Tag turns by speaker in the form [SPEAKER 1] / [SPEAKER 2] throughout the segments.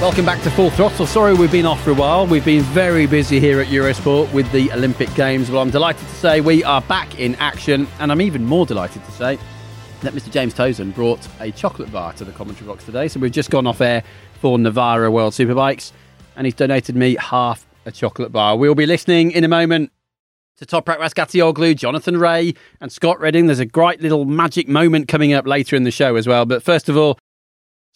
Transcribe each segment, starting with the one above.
[SPEAKER 1] Welcome back to Full Throttle. Sorry we've been off for a while. We've been very busy here at Eurosport with the Olympic Games. Well, I'm delighted to say we are back in action, and I'm even more delighted to say that Mr. James Toseland brought a chocolate bar to the commentary box today. So we've just gone off air for Navarra World Superbikes, and he's donated me half a chocolate bar. We'll be listening in a moment to Toprak Razgatlioglu, Jonathan Rea, and Scott Redding. There's a great little magic moment coming up later in the show as well. But first of all,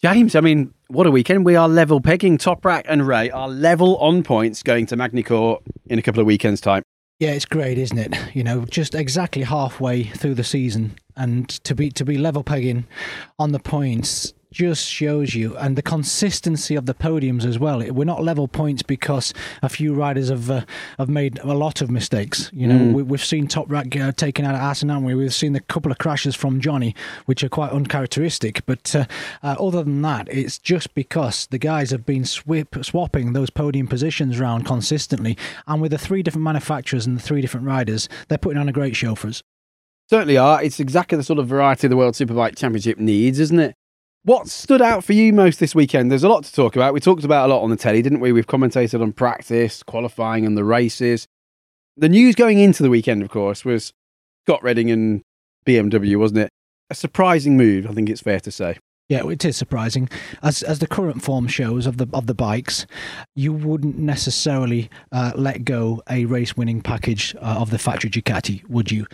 [SPEAKER 1] James, I mean, what a weekend. We are level pegging. Toprak and Rea are level on points going to Magny-Cours in a couple of weekends' time.
[SPEAKER 2] Yeah, it's great, isn't it? You know, just exactly halfway through the season, and to be to be level pegging on the points just shows you and the consistency of the podiums as well. We're not level points because a few riders have uh, have made a lot of mistakes. You know,
[SPEAKER 1] Mm.
[SPEAKER 2] we, have seen Toprak uh, taken out of Assen, haven't we? We've seen a couple of crashes from Johnny, which are quite uncharacteristic. But uh, uh, other than that, it's just because the guys have been swip, swapping those podium positions around consistently, and with the three different manufacturers and the three different riders, they're putting on a great show for us.
[SPEAKER 1] Certainly are. It's exactly the sort of variety the World Superbike Championship needs, isn't it? What stood out for you most this weekend? There's a lot to talk about. We talked about a lot on the telly, didn't we? We've commentated on practice, qualifying, and the races. The news going into the weekend, of course, was Scott Redding and BMW, wasn't it? A surprising move, I think it's fair to say.
[SPEAKER 2] Yeah, it is surprising. As as the current form shows of the of the bikes, you wouldn't necessarily uh, let go a race winning package uh, of the factory Ducati, would you?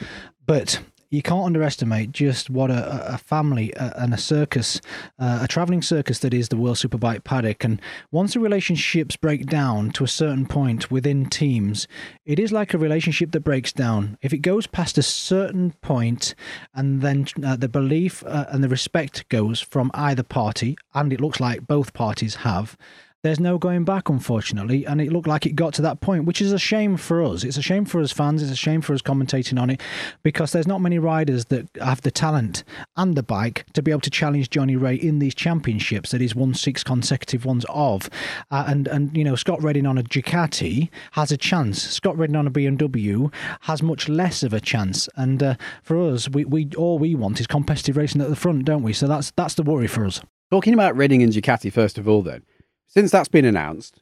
[SPEAKER 2] But you can't underestimate just what a, a family uh, and a circus, uh, a traveling circus that is the World Superbike paddock. And once the relationships break down to a certain point within teams, it is like a relationship that breaks down. If it goes past a certain point, and then uh, the belief uh, and the respect goes from either party, and it looks like both parties have. There's no going back, unfortunately, and it looked like it got to that point, which is a shame for us. It's a shame for us fans. It's a shame for us commentating on it, because there's not many riders that have the talent and the bike to be able to challenge Johnny Rea in these championships that he's won six consecutive ones of. Uh, and and you know Scott Redding on a Ducati has a chance. Scott Redding on a BMW has much less of a chance. And uh, for us, we, we all we want is competitive racing at the front, don't we? So that's that's the worry for us.
[SPEAKER 1] Talking about Redding and Ducati, first of all, then, since that's been announced,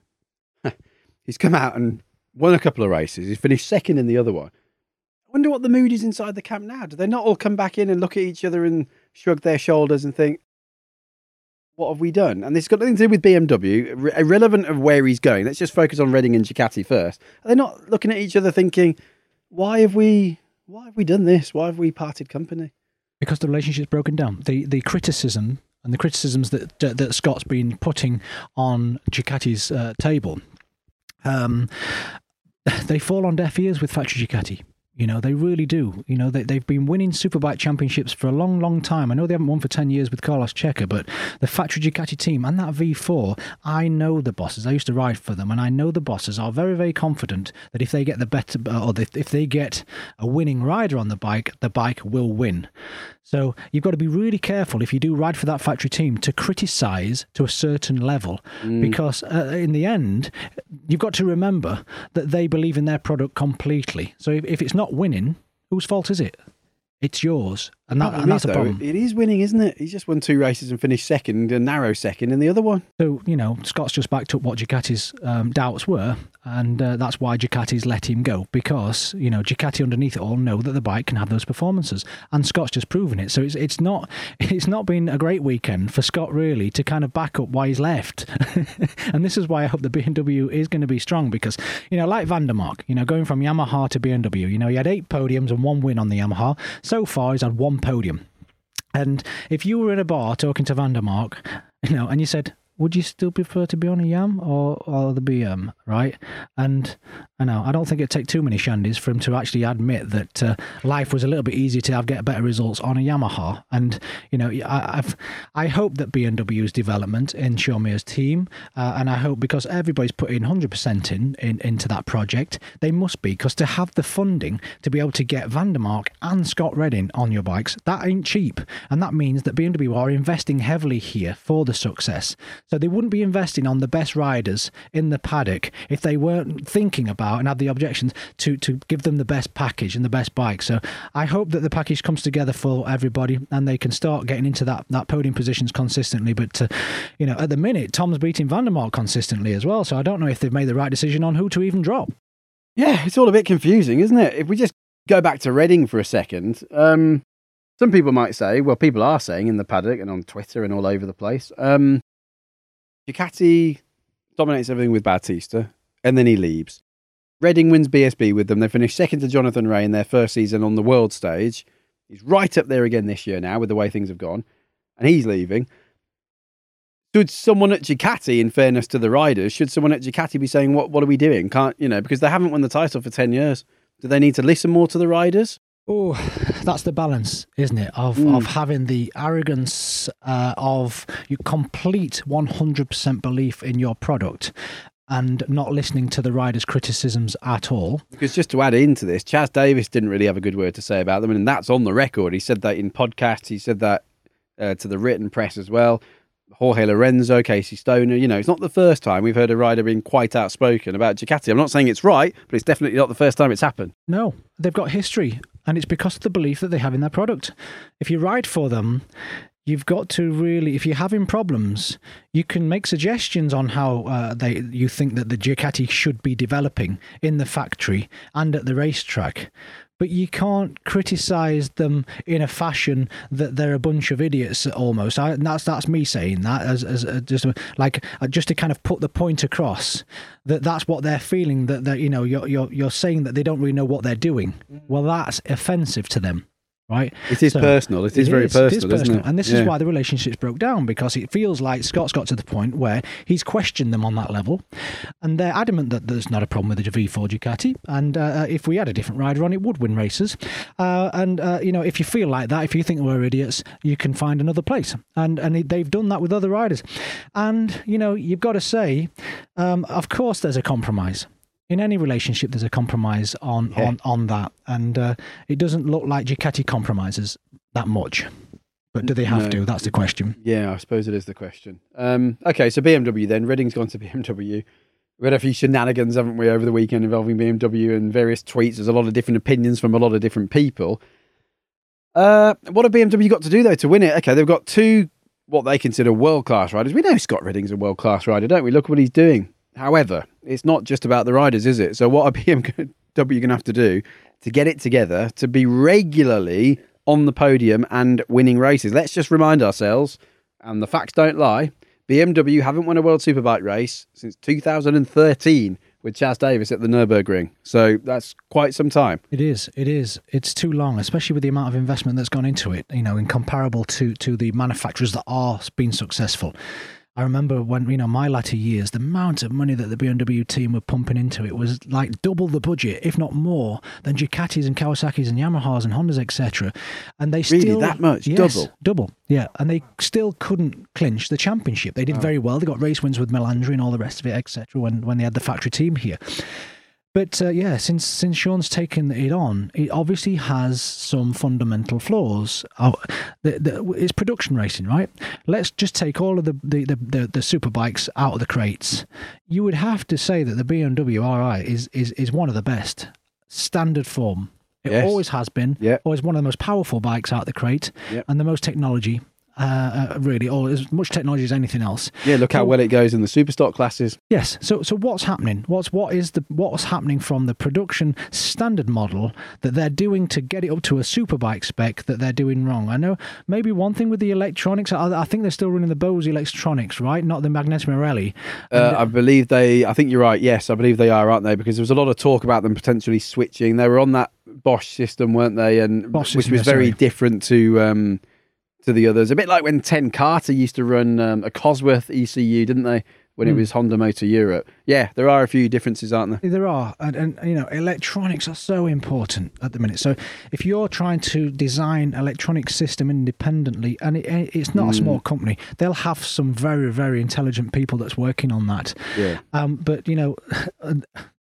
[SPEAKER 1] he's come out and won a couple of races. He's finished second in the other one. I wonder what the mood is inside the camp now. Do they not all come back in and look at each other and shrug their shoulders and think, what have we done? And this has got nothing to do with BMW, irrelevant of where he's going. Let's just focus on Redding and Ducati first. Are they not looking at each other thinking, why have we, why have we done this? Why have we parted company?
[SPEAKER 2] because the relationship's broken down. The the criticism and the criticisms that that, Scott's been putting on Ducati's uh, table, um, they fall on deaf ears with Factory Ducati. You know, they really do. You know, they, they've been winning Superbike championships for a long, long time. I know they haven't won for 10 years with Carlos Checa, but the Factory Ducati team and that V4, I know the bosses. I used to ride for them, and I know the bosses are very, very confident that if they get the better, or if if they get a winning rider on the bike, the bike will win. So you've got to be really careful if you do ride for that factory team to criticise to a certain level, because uh, in the end, you've got to remember that they believe in their product completely. So if, if it's not winning, whose fault is it? It's yours. and, that, and that's
[SPEAKER 1] is,
[SPEAKER 2] a problem.
[SPEAKER 1] It is winning, isn't it? He's just won two races and finished second, a narrow second in the other one.
[SPEAKER 2] So, you know, Scott's just backed up what Ducati's um, doubts were, and uh, that's why Ducati's let him go because, you know, Ducati underneath it all know that the bike can have those performances, and Scott's just proven it. So it's it's not it's not been a great weekend for Scott really to kind of back up why he's left, and this is why I hope the BMW is going to be strong because, you know, like van der Mark, you know, going from Yamaha to BMW, you know, he had eight podiums and one win on the Yamaha. So far, he's had one podium. And if you were in a bar talking to van der Mark, you know, and you said, would you still prefer to be on a Yam or, or the BM, right? And I know I don't think it'd take too many shandies for him to actually admit that uh, life was a little bit easier to have get better results on a Yamaha. And you know, I, I've I hope that BMW's development in Shaun Muir's team, uh, and I hope because everybody's putting hundred percent in, in into that project, they must be because to have the funding to be able to get van der Mark and Scott Redding on your bikes, that ain't cheap, and that means that BMW are investing heavily here for the success. So they wouldn't be investing on the best riders in the paddock if they weren't thinking about and had the objections to to give them the best package and the best bike. So I hope that the package comes together for everybody and they can start getting into that that podium positions consistently. But uh, you know, at the minute, Tom's beating van der Mark consistently as well. So I don't know if they've made the right decision on who to even drop.
[SPEAKER 1] Yeah, it's all a bit confusing, isn't it? If we just go back to Redding for a second, um, some people might say, well, people are saying in the paddock and on Twitter and all over the place, um, Ducati dominates everything with Bautista, and then he leaves. Redding wins BSB with them. They finished second to Jonathan Rea in their first season on the world stage. He's right up there again this year now with the way things have gone, and he's leaving. Should someone at Ducati, in fairness to the riders, should someone at Ducati be saying, "What what are we doing?" Can't you know? Because they haven't won the title for ten years. Do they need to listen more to the riders?
[SPEAKER 2] Oh, that's the balance, isn't it? Of
[SPEAKER 1] Mm.
[SPEAKER 2] of having the arrogance uh, of your complete one hundred percent belief in your product, and not listening to the riders' criticisms at all.
[SPEAKER 1] Because just to add into this, Chaz Davies didn't really have a good word to say about them, and that's on the record. He said that in podcasts. He said that uh, to the written press as well. Jorge Lorenzo, Casey Stoner. You know, it's not the first time we've heard a rider being quite outspoken about Ducati. I'm not saying it's right, but it's definitely not the first time it's happened.
[SPEAKER 2] No, they've got history, and it's because of the belief that they have in their product. If you ride for them, you've got to really, if you're having problems, you can make suggestions on how uh, they you think that the Ducati should be developing in the factory and at the racetrack. But you can't criticize them in a fashion that they're a bunch of idiots almost. I, that's that's me saying that as, as uh, just like uh, just to kind of put the point across that that's what they're feeling. That that you know you're you're you're saying that they don't really know what they're doing. Well, that's offensive to them, right?
[SPEAKER 1] It is
[SPEAKER 2] So-
[SPEAKER 1] personal. It is very
[SPEAKER 2] it
[SPEAKER 1] personal, isn't it?
[SPEAKER 2] And this
[SPEAKER 1] Yeah.
[SPEAKER 2] is why the relationships broke down because it feels like Scott's got to the point where he's questioned them on that level, and they're adamant that there's not a problem with the V4 Ducati, and uh, if we had a different rider on, it would win races. Uh, and uh, you know, if you feel like that, if you think we're idiots, you can find another place, and and it- they've done that with other riders, and you know, you've got to say, um, of course, there's a compromise. In any relationship, there's a compromise on
[SPEAKER 1] Yeah.
[SPEAKER 2] on on that, and uh, it doesn't look like Ducati compromises that much. But do they have
[SPEAKER 1] No.
[SPEAKER 2] to? That's the question.
[SPEAKER 1] Yeah, I suppose it is the question. Um, okay, so BMW then. Redding's gone to BMW. We had a few shenanigans, haven't we, over the weekend involving BMW and various tweets. There's a lot of different opinions from a lot of different people. Uh, what have BMW got to do, though, to win it? Okay, they've got two, what they consider world class riders. We know Scott Redding's a world class rider, don't we? Look at what he's doing. However, it's not just about the riders, is it? So, what are BMW going to have to do to get it together to be regularly on the podium and winning races? Let's just remind ourselves, and the facts don't lie, BMW haven't won a World Superbike race since 2013 with Chaz Davies at the Nürburgring. So that's quite some time.
[SPEAKER 2] It is. It is. It's too long, especially with the amount of investment that's gone into it. You know, in comparable to to the manufacturers that are being successful. I remember when you know my latter years, the amount of money that the BMW team were pumping into it was like double the budget, if not more, than Ducatis and Kawasaki's and Yamahas and Hondas, etc. And they
[SPEAKER 1] Really?
[SPEAKER 2] still
[SPEAKER 1] That much?
[SPEAKER 2] Yes,
[SPEAKER 1] Double?
[SPEAKER 2] double, yeah. And they still couldn't clinch the championship. They did oh. very well. They got race wins with Melandri and all the rest of it, etc. When when they had the factory team here. But uh, yeah, since since Shaun's taken it on, it obviously has some fundamental flaws. Oh, the, the, it's production racing, right? Let's just take all of the the, the, the the super bikes out of the crates. You would have to say that the BMW RI is is is one of the best standard form. It
[SPEAKER 1] Yes.
[SPEAKER 2] always has been.
[SPEAKER 1] Yep.
[SPEAKER 2] Always one of the most powerful bikes out of the crate,
[SPEAKER 1] Yep.
[SPEAKER 2] and the most technology. Uh, uh, really, or as much technology as anything else.
[SPEAKER 1] Yeah, look how well it goes in the superstock classes.
[SPEAKER 2] Yes. So so what's happening? What's what is the what's happening from the production standard model that they're doing to get it up to a superbike spec that they're doing wrong? I know maybe one thing with the electronics. I, I think they're still running the Bosch electronics, right? Not the Magneti Marelli.
[SPEAKER 1] Uh, I believe they. I think you're right. Yes, I believe they are, aren't they? Because there was a lot of talk about them potentially switching. They were on that Bosch system, weren't they? And
[SPEAKER 2] Bosch
[SPEAKER 1] which
[SPEAKER 2] system,
[SPEAKER 1] was very
[SPEAKER 2] sorry.
[SPEAKER 1] different to um, to the others. A bit like when Ten Kate used to run um, a Cosworth ECU, didn't they? When
[SPEAKER 2] Hmm.
[SPEAKER 1] it was Honda Motor Europe. Yeah, there are a few differences, aren't there?
[SPEAKER 2] There are, and, and you know, electronics are so important at the minute. So, if you're trying to design electronic system independently, and it, it's not a small company, they'll have some very, very intelligent people that's working on that.
[SPEAKER 1] Yeah.
[SPEAKER 2] Um, but you know,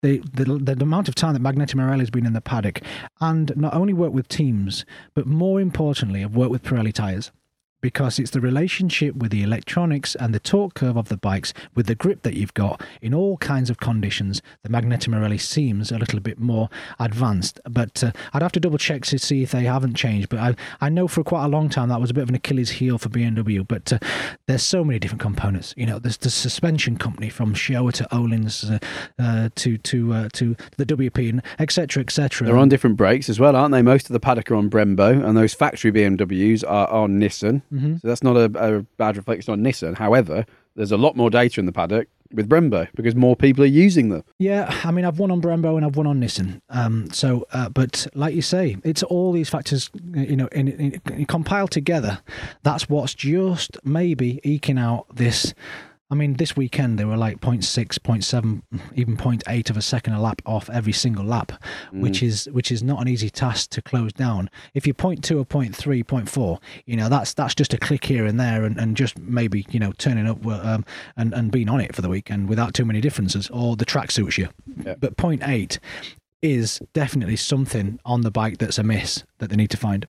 [SPEAKER 2] the, the the amount of time that Magneti Marelli has been in the paddock, and not only worked with teams, but more importantly, have worked with Pirelli tires because it's the relationship with the electronics and the torque curve of the bikes with the grip that you've got in all kinds of conditions. The Magneti Marelli seems a little bit more advanced, but uh, I'd have to double check to see if they haven't changed. But I, I know for quite a long time that was a bit of an Achilles heel for BMW. But uh, there's so many different components. You know, there's the suspension company from Showa to Öhlins uh, uh, to to uh, to the WP and etc. etc.
[SPEAKER 1] They're on different brakes as well, aren't they? Most of the paddock are on Brembo, and those factory BMWs are on Nissin.
[SPEAKER 2] Mm-hmm.
[SPEAKER 1] So that's not a, a bad reflection on Nissin. However, there's a lot more data in the paddock with Brembo because more people are using them.
[SPEAKER 2] Yeah, I mean, I've won on Brembo and I've won on Nissin. Um, so, uh, but like you say, it's all these factors, you know, in, in, in compiled together. That's what's just maybe eking out this. I mean, this weekend they were like 0.6, 0.7, even 0.8 of a second a lap off every single lap, which is which is not an easy task to close down. If you're 0.2 or 0.3, 0.4, you know that's that's just a click here and there, and, and just maybe you know turning up um, and and being on it for the weekend without too many differences, or the track suits you. But 0.8 is definitely something on the bike that's amiss that they need to find.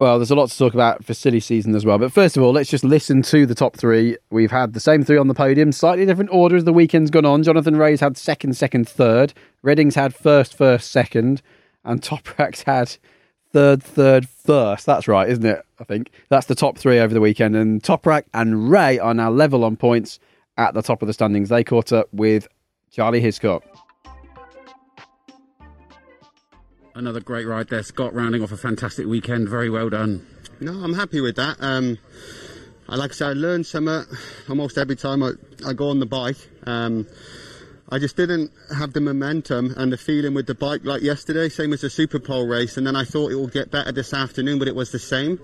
[SPEAKER 1] Well, there's a lot to talk about for silly season as well. But first of all, let's just listen to the top three. We've had the same three on the podium, slightly different order as the weekend's gone on. Jonathan Rea's had second, second, third. Redding's had first, first, second. And Toprak's had third, third, first. That's right, isn't it? I think that's the top three over the weekend. And Toprak and Rea are now level on points at the top of the standings. They caught up with Charlie Hiscott.
[SPEAKER 3] Another great ride there, Scott. Rounding off a fantastic weekend. Very well done.
[SPEAKER 4] No, I'm happy with that. Um, I like I said, I learn something almost every time I, I go on the bike. Um, I just didn't have the momentum and the feeling with the bike like yesterday, same as the Super Pole race. And then I thought it will get better this afternoon, but it was the same.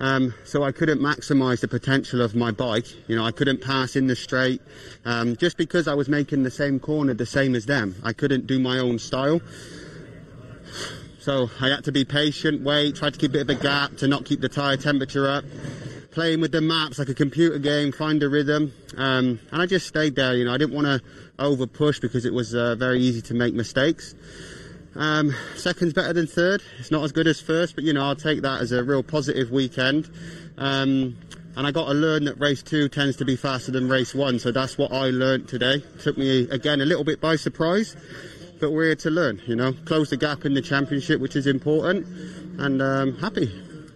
[SPEAKER 4] Um, so I couldn't maximise the potential of my bike. You know, I couldn't pass in the straight um, just because I was making the same corner the same as them. I couldn't do my own style. So I had to be patient, wait, try to keep a bit of a gap to not keep the tyre temperature up. Playing with the maps like a computer game, find a rhythm. Um, and I just stayed there, you know, I didn't want to over push because it was uh, very easy to make mistakes. Um, second's better than third. It's not as good as first, but you know, I'll take that as a real positive weekend. Um, and I got to learn that race two tends to be faster than race one, so that's what I learned today. Took me again a little bit by surprise, but we're here to learn. You know, close the gap in the championship, which is important, and um, happy.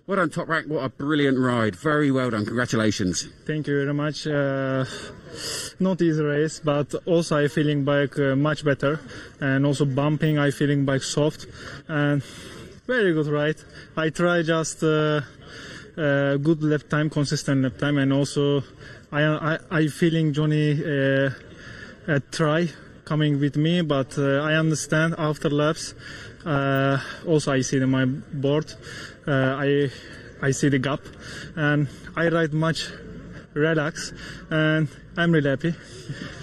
[SPEAKER 3] Well done, Toprak. What a brilliant ride. Very well done. Congratulations.
[SPEAKER 5] Thank you very much. Uh, not easy race, but also I feeling bike uh, much better, and also bumping I feeling bike soft, and very good ride. I try just uh, uh, good lap time, consistent lap time, and also I I, I feeling Johnny uh, uh, try coming with me, but uh, I understand after laps. Uh, also, I see the, my board. Uh, I I see the gap, and I ride much relax, and I'm really happy.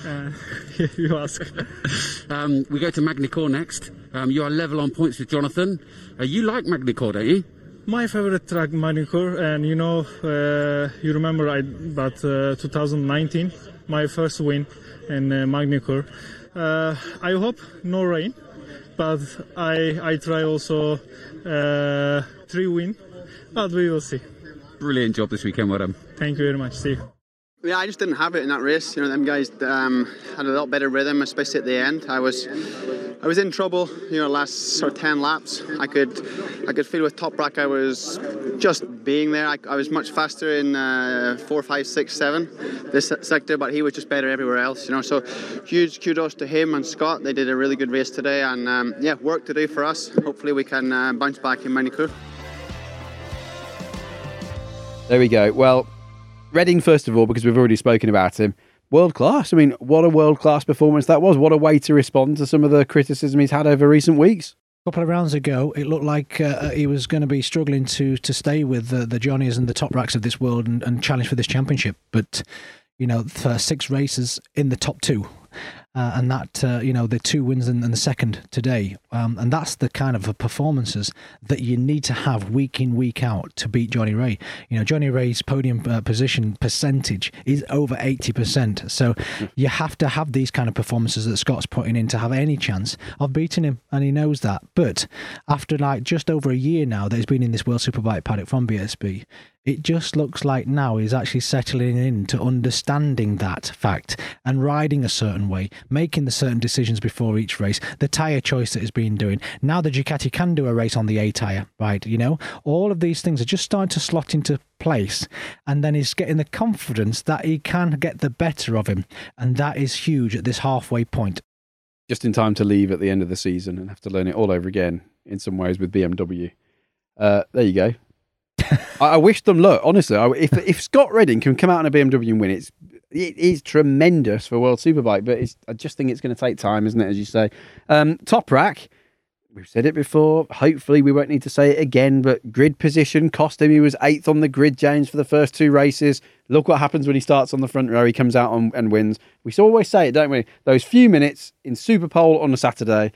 [SPEAKER 5] Uh, you ask.
[SPEAKER 3] Um, we go to Magny-Cours next. Um, you are level on points with Jonathan. Uh, you like Magny-Cours, don't you?
[SPEAKER 5] My favorite track, Magny-Cours, and you know, uh, you remember I, but uh, 2019, my first win in uh, Magny-Cours. Uh, I hope no rain, but I I try also uh, three win, but we will see.
[SPEAKER 3] Brilliant job this weekend. Done.
[SPEAKER 5] Thank you very much. See you.
[SPEAKER 6] Yeah, I just didn't have it in that race. You know, them guys um, had a lot better rhythm, especially at the end. I was I was in trouble, you know, last sort of ten laps. I could, I could feel with Toprak I was just being there. I, I was much faster in uh, four, five, six, seven this sector, but he was just better everywhere else, you know. So huge kudos to him and Scott. They did a really good race today, and um, yeah, work to do for us. Hopefully we can uh, bounce back in Magny-Cours.
[SPEAKER 1] There we go. Well, Redding first of all, because we've already spoken about him world class. I mean, what a world class performance that was. What a way to respond to some of the criticism he's had over recent weeks.
[SPEAKER 2] A couple of rounds ago, it looked like uh, he was going to be struggling to to stay with the, the Johnnies and the Topraks of this world and, and challenge for this championship. But you know, for six races in the top two, uh, and that uh, you know the two wins and, and the second today, um, and that's the kind of performances that you need to have week in week out to beat Johnny Rea. You know, Johnny Rea's podium uh, position percentage is over eighty percent, so you have to have these kind of performances that Scott's putting in to have any chance of beating him, and he knows that. But after like just over a year now that he's been in this World Superbike paddock from BSB, it just looks like now he's actually settling into understanding that fact and riding a certain way, making the certain decisions before each race, the tyre choice that he's been doing. Now the Ducati can do a race on the A tyre, right? You know, all of these things are just starting to slot into place. And then he's getting the confidence that he can get the better of him. And that is huge at this halfway point.
[SPEAKER 1] Just in time to leave at the end of the season and have to learn it all over again in some ways with BMW. Uh, there you go. I, I wish them luck. Honestly, I, if if Scott Redding can come out in a BMW and win, it's it is tremendous for World Superbike. But it's, I just think it's going to take time, isn't it? As you say, um, Toprak. We've said it before. Hopefully, we won't need to say it again. But grid position cost him. He was eighth on the grid, James, for the first two races. Look what happens when he starts on the front row. He comes out on, and wins. We always say it, don't we? Those few minutes in Super Superpole on a Saturday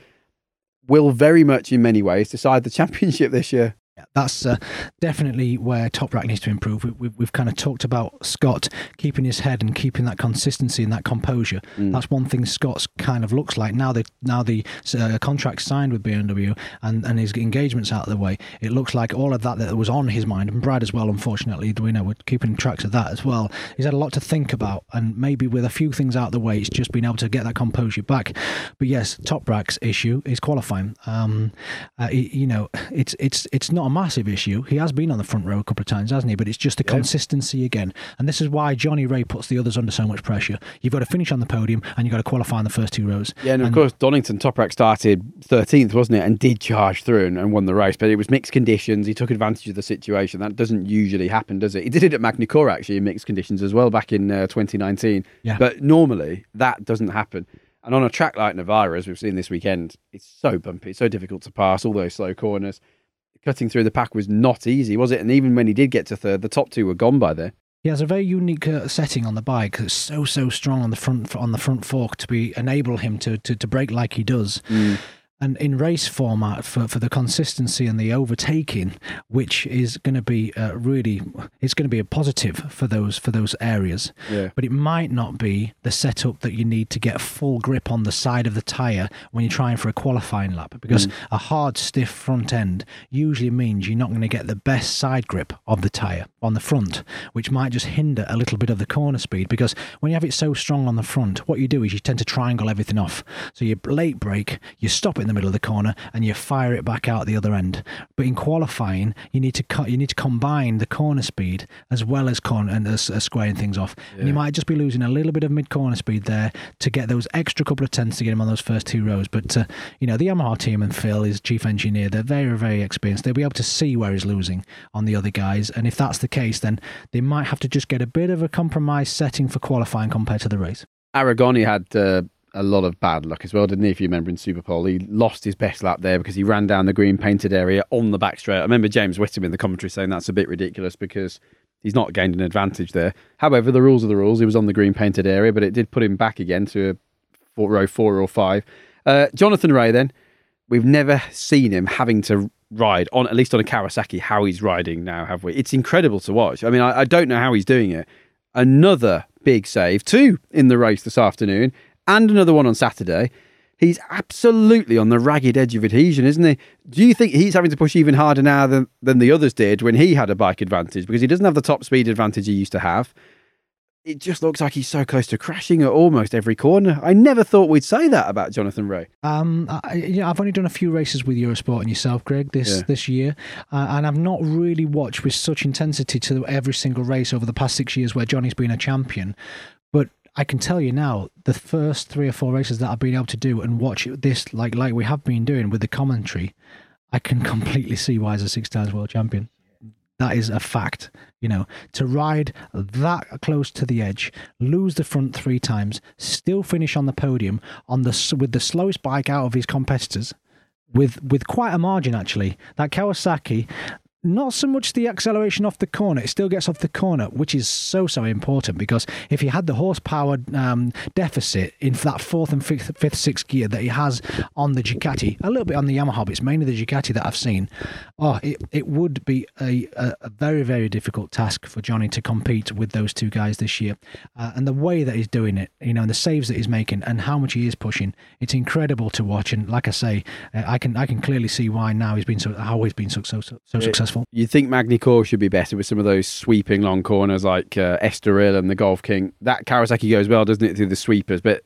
[SPEAKER 1] will very much, in many ways, decide the championship this year.
[SPEAKER 2] Yeah, that's uh, definitely where Toprak needs to improve. We, we, we've kind of talked about Scott keeping his head and keeping that consistency and that composure.
[SPEAKER 1] Mm.
[SPEAKER 2] That's one thing Scott's kind of looks like now. That now the uh, contract signed with BMW and, and his engagements out of the way, it looks like all of that that was on his mind and Brad as well. Unfortunately, we know we're keeping tracks of that as well. He's had a lot to think about, and maybe with a few things out of the way, it's just been able to get that composure back. But yes, Toprak's issue is qualifying. Um, uh, you know, it's it's it's not a massive issue. He has been on the front row a couple of times, hasn't he? But it's just the consistency again. And this is why Johnny Rea puts the others under so much pressure. You've got to finish on the podium and you've got to qualify in the first two rows.
[SPEAKER 1] Yeah, and of course, Donington Toprak started 13th, wasn't it? And did charge through and, and won the race. But it was mixed conditions. He took advantage of the situation. That doesn't usually happen, does it? He did it at Magny-Cours, actually, in mixed conditions as well back in uh, 2019.
[SPEAKER 2] Yeah.
[SPEAKER 1] But normally, that doesn't happen. And on a track like Navarra, as we've seen this weekend, it's so bumpy, it's so difficult to pass, all those slow corners. Cutting through the pack was not easy, was it? And even when he did get to third, the top two were gone by then.
[SPEAKER 2] He has a very unique uh, setting on the bike. It's so so strong on the front on the front fork to be enable him to to, to brake like he does. And in race format, for, for the consistency and the overtaking, which is going to be uh, really, it's going to be a positive for those for those areas.
[SPEAKER 1] Yeah.
[SPEAKER 2] But it might not be the setup that you need to get full grip on the side of the tire when you're trying for a qualifying lap, because a hard, stiff front end usually means you're not going to get the best side grip of the tire on the front, which might just hinder a little bit of the corner speed. Because when you have it so strong on the front, what you do is you tend to triangle everything off. So you late brake, you stop it in the middle of the corner, and you fire it back out the other end. But in qualifying, you need to cut, you need to combine the corner speed as well as corner and as, as squaring things off. And you might just be losing a little bit of mid corner speed there to get those extra couple of tenths to get him on those first two rows. But uh, you know the Yamaha team and Phil, his chief engineer, they're very very experienced. They'll be able to see where he's losing on the other guys, and if that's the case, then they might have to just get a bit of a compromise setting for qualifying compared to the race.
[SPEAKER 1] Aragoni had uh, a lot of bad luck as well, didn't he? If you remember in Superpole, he lost his best lap there because he ran down the green painted area on the back straight. I remember James Whittam in the commentary saying that's a bit ridiculous because he's not gained an advantage there. However, the rules are the rules. He was on the green painted area, but it did put him back again to a four, row four or five. Uh, Jonathan Rea, then we've never seen him having to ride on at least on a Kawasaki. How he's riding now, have we? It's incredible to watch. I mean, I, I don't know how he's doing it. Another big save, two in the race this afternoon, and another one on Saturday. He's absolutely on the ragged edge of adhesion, isn't he? Do you think he's having to push even harder now than, than the others did when he had a bike advantage? Because he doesn't have the top speed advantage he used to have. it just looks like he's so close to crashing at almost every corner. I never thought we'd say that about Jonathan Rea.
[SPEAKER 2] Um, I, you know, I've only done a few races with Eurosport and yourself, Greg, this
[SPEAKER 1] Yeah.
[SPEAKER 2] this year, uh, and I've not really watched with such intensity to every single race over the past six years where Johnny's been a champion. I can tell you now, the first three or four races that I've been able to do and watch this like like we have been doing with the commentary, I can completely see why he's a six times world champion. That is a fact. You know, to ride that close to the edge, lose the front three times, still finish on the podium on the with the slowest bike out of his competitors, with with quite a margin actually. That Kawasaki, not so much the acceleration off the corner, it still gets off the corner, which is so so important because if he had the horsepower um, deficit in that fourth and fifth, fifth, sixth gear that he has on the Ducati, a little bit on the Yamaha, but it's mainly the Ducati that I've seen. Oh, it, it would be a, a, very very difficult task for Johnny to compete with those two guys this year, uh, and the way that he's doing it, you know, and the saves that he's making, and how much he is pushing, it's incredible to watch. And like I say, uh, I can I can clearly see why now he's been so how he's been so so so, so successful.
[SPEAKER 1] You'd think Magny-Cours should be better with some of those sweeping long corners like uh, Estoril and the Golf King. That Kawasaki goes well, doesn't it, through the sweepers? But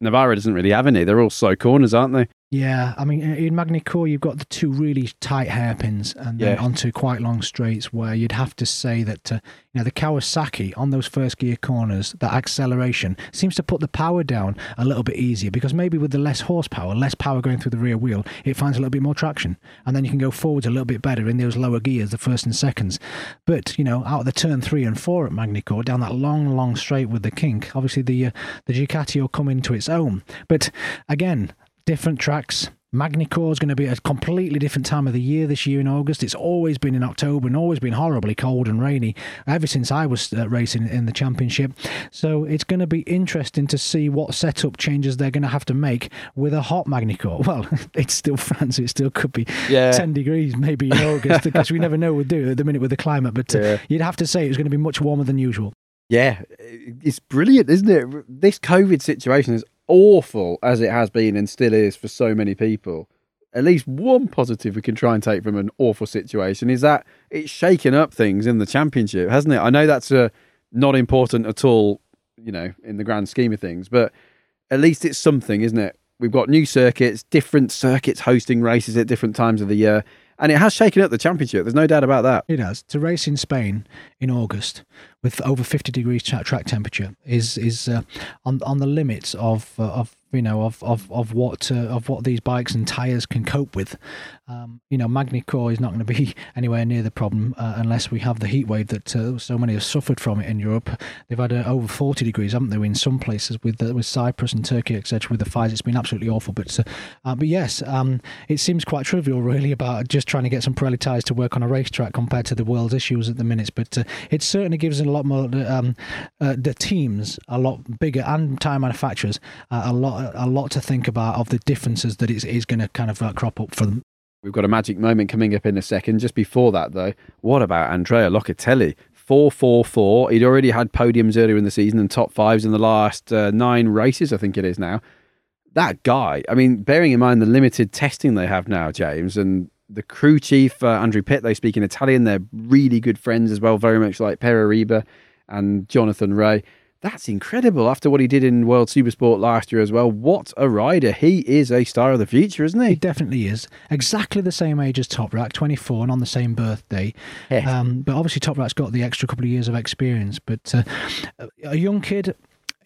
[SPEAKER 1] Navarra doesn't really have any. They're all slow corners, aren't they?
[SPEAKER 2] Yeah, I mean, in Magny-Cours, you've got the two really tight hairpins and then
[SPEAKER 1] Yeah.
[SPEAKER 2] onto quite long straights where you'd have to say that, uh, you know, the Kawasaki on those first gear corners, that acceleration seems to put the power down a little bit easier because maybe with the less horsepower, less power going through the rear wheel, it finds a little bit more traction. And then you can go forwards a little bit better in those lower gears, the first and seconds. But, you know, out of the turn three and four at Magny-Cours, down that long, long straight with the kink, obviously the, uh, the Ducati will come into its own. But again, different tracks. Magny-Cours is going to be a completely different time of the year this year in August. It's always been in October and always been horribly cold and rainy ever since I was uh, racing in the championship. So it's going to be interesting to see what setup changes they're going to have to make with a hot Magny-Cours. Well, it's still France. It still could be
[SPEAKER 1] Yeah.
[SPEAKER 2] 10 degrees maybe in August because we never know what we'll do at the minute with the climate. But uh,
[SPEAKER 1] Yeah.
[SPEAKER 2] you'd have to say it's going to be much warmer than usual.
[SPEAKER 1] Yeah, it's brilliant, isn't it? This COVID situation is awful as it has been and still is for so many people. At least one positive we can try and take from an awful situation is that it's shaken up things in the championship, hasn't it? I know that's uh, not important at all, you know, in the grand scheme of things, but at least it's something, isn't it? We've got new circuits, different circuits hosting races at different times of the year, and it has shaken up the championship. There's no doubt about that.
[SPEAKER 2] It has. To race in Spain in August with over 50 degrees tra- track temperature is is uh, on on the limits of uh, of you know of of of what uh, of what these bikes and tires can cope with. Um, you know, Magny-Cours is not going to be anywhere near the problem uh, unless we have the heat wave that uh, so many have suffered from it in Europe. They've had uh, over 40 degrees, haven't they, in some places with uh, with Cyprus and Turkey, etc. With the fires, it's been absolutely awful. But uh, uh, but yes, um, it seems quite trivial, really, about just trying to get some Pirelli tires to work on a racetrack compared to the world's issues at the minute. But it certainly gives a lot more um, the teams a lot bigger and tire manufacturers a lot a lot to think about of the differences that it is going to kind of crop up for them.
[SPEAKER 1] We've got a magic moment coming up in a second. Just before that, though, what about Andrea Locatelli? 444. He'd already had podiums earlier in the season and top fives in the last uh, nine races, I think it is now. That guy, I mean, bearing in mind the limited testing they have now, James, and the crew chief, uh, Andrew Pitt, they speak in Italian. They're really good friends as well, very much like Pere Riba and Jonathan Rea. That's incredible after what he did in World Supersport last year as well. What a rider. He is a star of the future, isn't
[SPEAKER 2] He
[SPEAKER 1] he?
[SPEAKER 2] definitely is. Exactly the same age as Toprak, 24, and on the same birthday.
[SPEAKER 1] Yes.
[SPEAKER 2] Um, but obviously, Toprak's got the extra couple of years of experience. But uh, a young kid,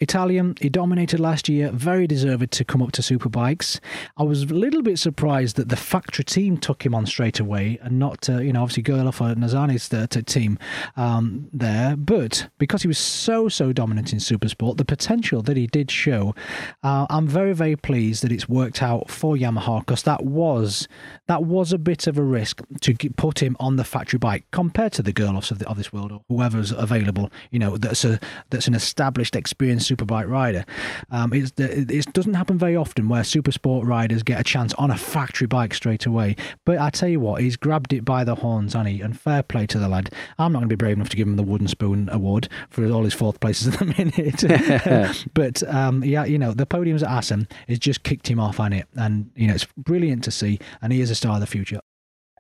[SPEAKER 2] Italian, he dominated last year, very deserved to come up to Superbikes. I was a little bit surprised that the factory team took him on straight away and not, uh, you know, obviously Gerloff or Nozane's the, t- team um, there. But because he was so, so dominant in Supersport, the potential that he did show, uh, I'm very, very pleased that it's worked out for Yamaha because that was that was a bit of a risk to put him on the factory bike compared to the Gerloffs of, the, of this world or whoever's available. You know, that's a that's an established, experienced superbike rider. Um, it's, it, it doesn't happen very often where super sport riders get a chance on a factory bike straight away. But I tell you what, he's grabbed it by the horns, hasn't he? And fair play to the lad. I'm not going to be brave enough to give him the wooden spoon award for all his fourth places at the minute. but um, yeah, you know, the podiums at Assen has just kicked him off on it, and you know, it's brilliant to see, and he is a star of the future.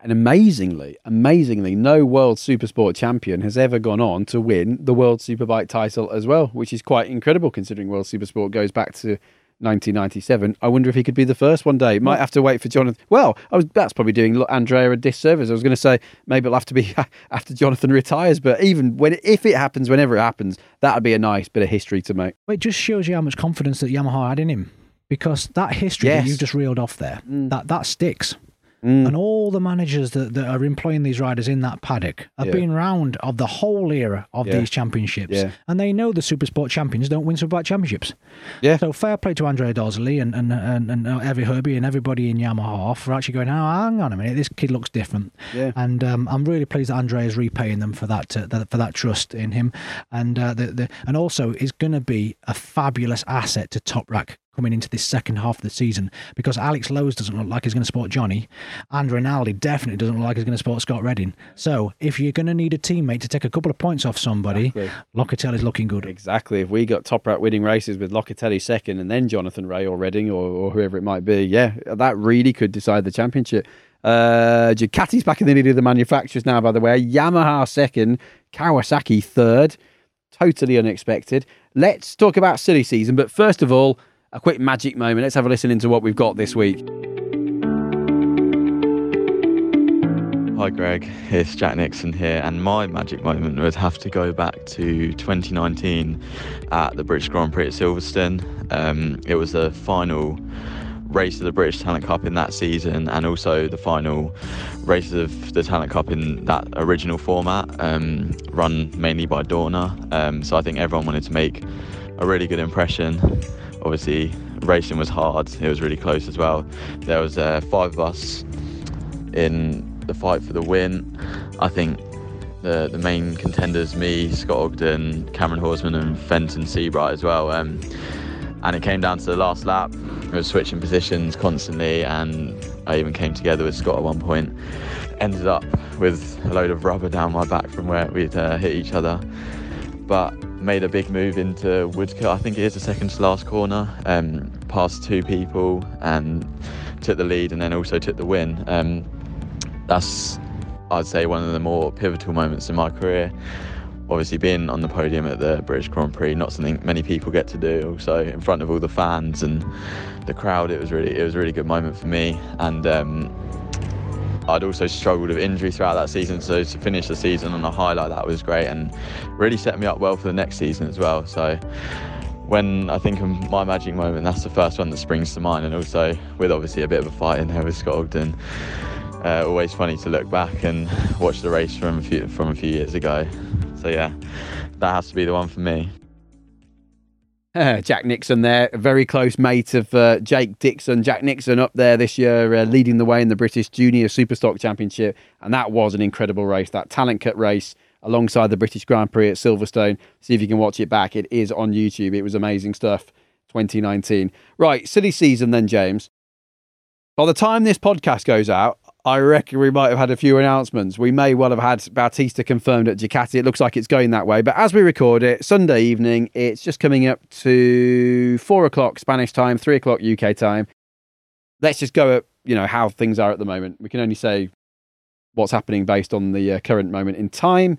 [SPEAKER 1] And amazingly, amazingly, no World Supersport champion has ever gone on to win the World Superbike title as well, which is quite incredible considering World Supersport goes back to 1997. I wonder if he could be the first one day. Might have to wait for Jonathan. Well, I was, that's probably doing Andrea a disservice. I was going to say maybe it'll have to be after Jonathan retires, but even when if it happens, whenever it happens, that'd be a nice bit of history to make.
[SPEAKER 2] It just shows you how much confidence that Yamaha had in him because that history
[SPEAKER 1] Yes.
[SPEAKER 2] that you just reeled off there,
[SPEAKER 1] Mm.
[SPEAKER 2] that that sticks. And all the managers that, that are employing these riders in that paddock have
[SPEAKER 1] Yeah.
[SPEAKER 2] been round of the whole era of
[SPEAKER 1] Yeah.
[SPEAKER 2] these championships.
[SPEAKER 1] Yeah.
[SPEAKER 2] And they know the Supersport champions don't win Superbike championships.
[SPEAKER 1] Yeah.
[SPEAKER 2] So fair play to Andrea Dosoli and, and, and, and uh, Evie Herbie and everybody in Yamaha for actually going, oh, hang on a minute, this kid looks different.
[SPEAKER 1] Yeah.
[SPEAKER 2] And um, I'm really pleased that Andrea is repaying them for that, uh, that for that trust in him. And uh, the, the, and also is going to be a fabulous asset to Toprak coming into this second half of the season because Alex Lowes doesn't look like he's going to support Johnny. and Rinaldi definitely doesn't look like he's going to support Scott Redding. So if you're going to need a teammate to take a couple of points off somebody,
[SPEAKER 1] Exactly.
[SPEAKER 2] Locatelli's looking good.
[SPEAKER 1] Exactly. If we got Toprak winning races with Locatelli second and then Jonathan Rea or Redding or, or whoever it might be, yeah, that really could decide the championship. Uh, Ducati's back in the lead of the manufacturers now, by the way. Yamaha second, Kawasaki third. Totally unexpected. Let's talk about silly season, but first of all, a quick magic moment. Let's have a listen into what we've got this week.
[SPEAKER 7] Hi Greg, it's Jack Nixon here, and my magic moment would have to go back to 2019 at the British Grand Prix at Silverstone. Um, it was the final race of the British Talent Cup in that season, and also the final race of the Talent Cup in that original format, um, run mainly by Dorna. Um, so I think everyone wanted to make a really good impression. Obviously, racing was hard; it was really close as well. There was uh, five of us in the fight for the win. I think the the main contenders, me, Scott Ogden, Cameron Horsman, and Fenton Seabright as well. Um, and it came down to the last lap. We were switching positions constantly, and I even came together with Scott at one point. Ended up with a load of rubber down my back from where we'd uh, hit each other, but made a big move into Woodcut. I think it is the second to last corner. Um, past two people and took the lead, and then also took the win. Um, that's I'd say one of the more pivotal moments in my career. Obviously, being on the podium at the British Grand Prix, not something many people get to do. Also, in front of all the fans and the crowd, it was really it was a really good moment for me. And um, I'd also struggled with injury throughout that season, so to finish the season on a high like that was great and really set me up well for the next season as well. So when I think of my magic moment, that's the first one that springs to mind, and also with obviously a bit of a fight in there with Scott Ogden. Uh, always funny to look back and watch the race from a few from a few years ago. So yeah, that has to be the one for me.
[SPEAKER 1] Jack Nixon there, very close mate of uh, Jake Dixon. Jack Nixon up there this year, uh, leading the way in the British Junior Superstock Championship, and that was an incredible race. That Talent Cup race alongside the British Grand Prix at Silverstone. See if you can watch it back. It is on YouTube. It was amazing stuff. 2019. Right, silly season then, James. By the time this podcast goes out, I reckon we might have had a few announcements. We may well have had Bautista confirmed at Ducati. It looks like it's going that way. But as we record it, Sunday evening, it's just coming up to four o'clock Spanish time, three o'clock UK time. Let's just go at you know how things are at the moment. We can only say what's happening based on the uh, current moment in time.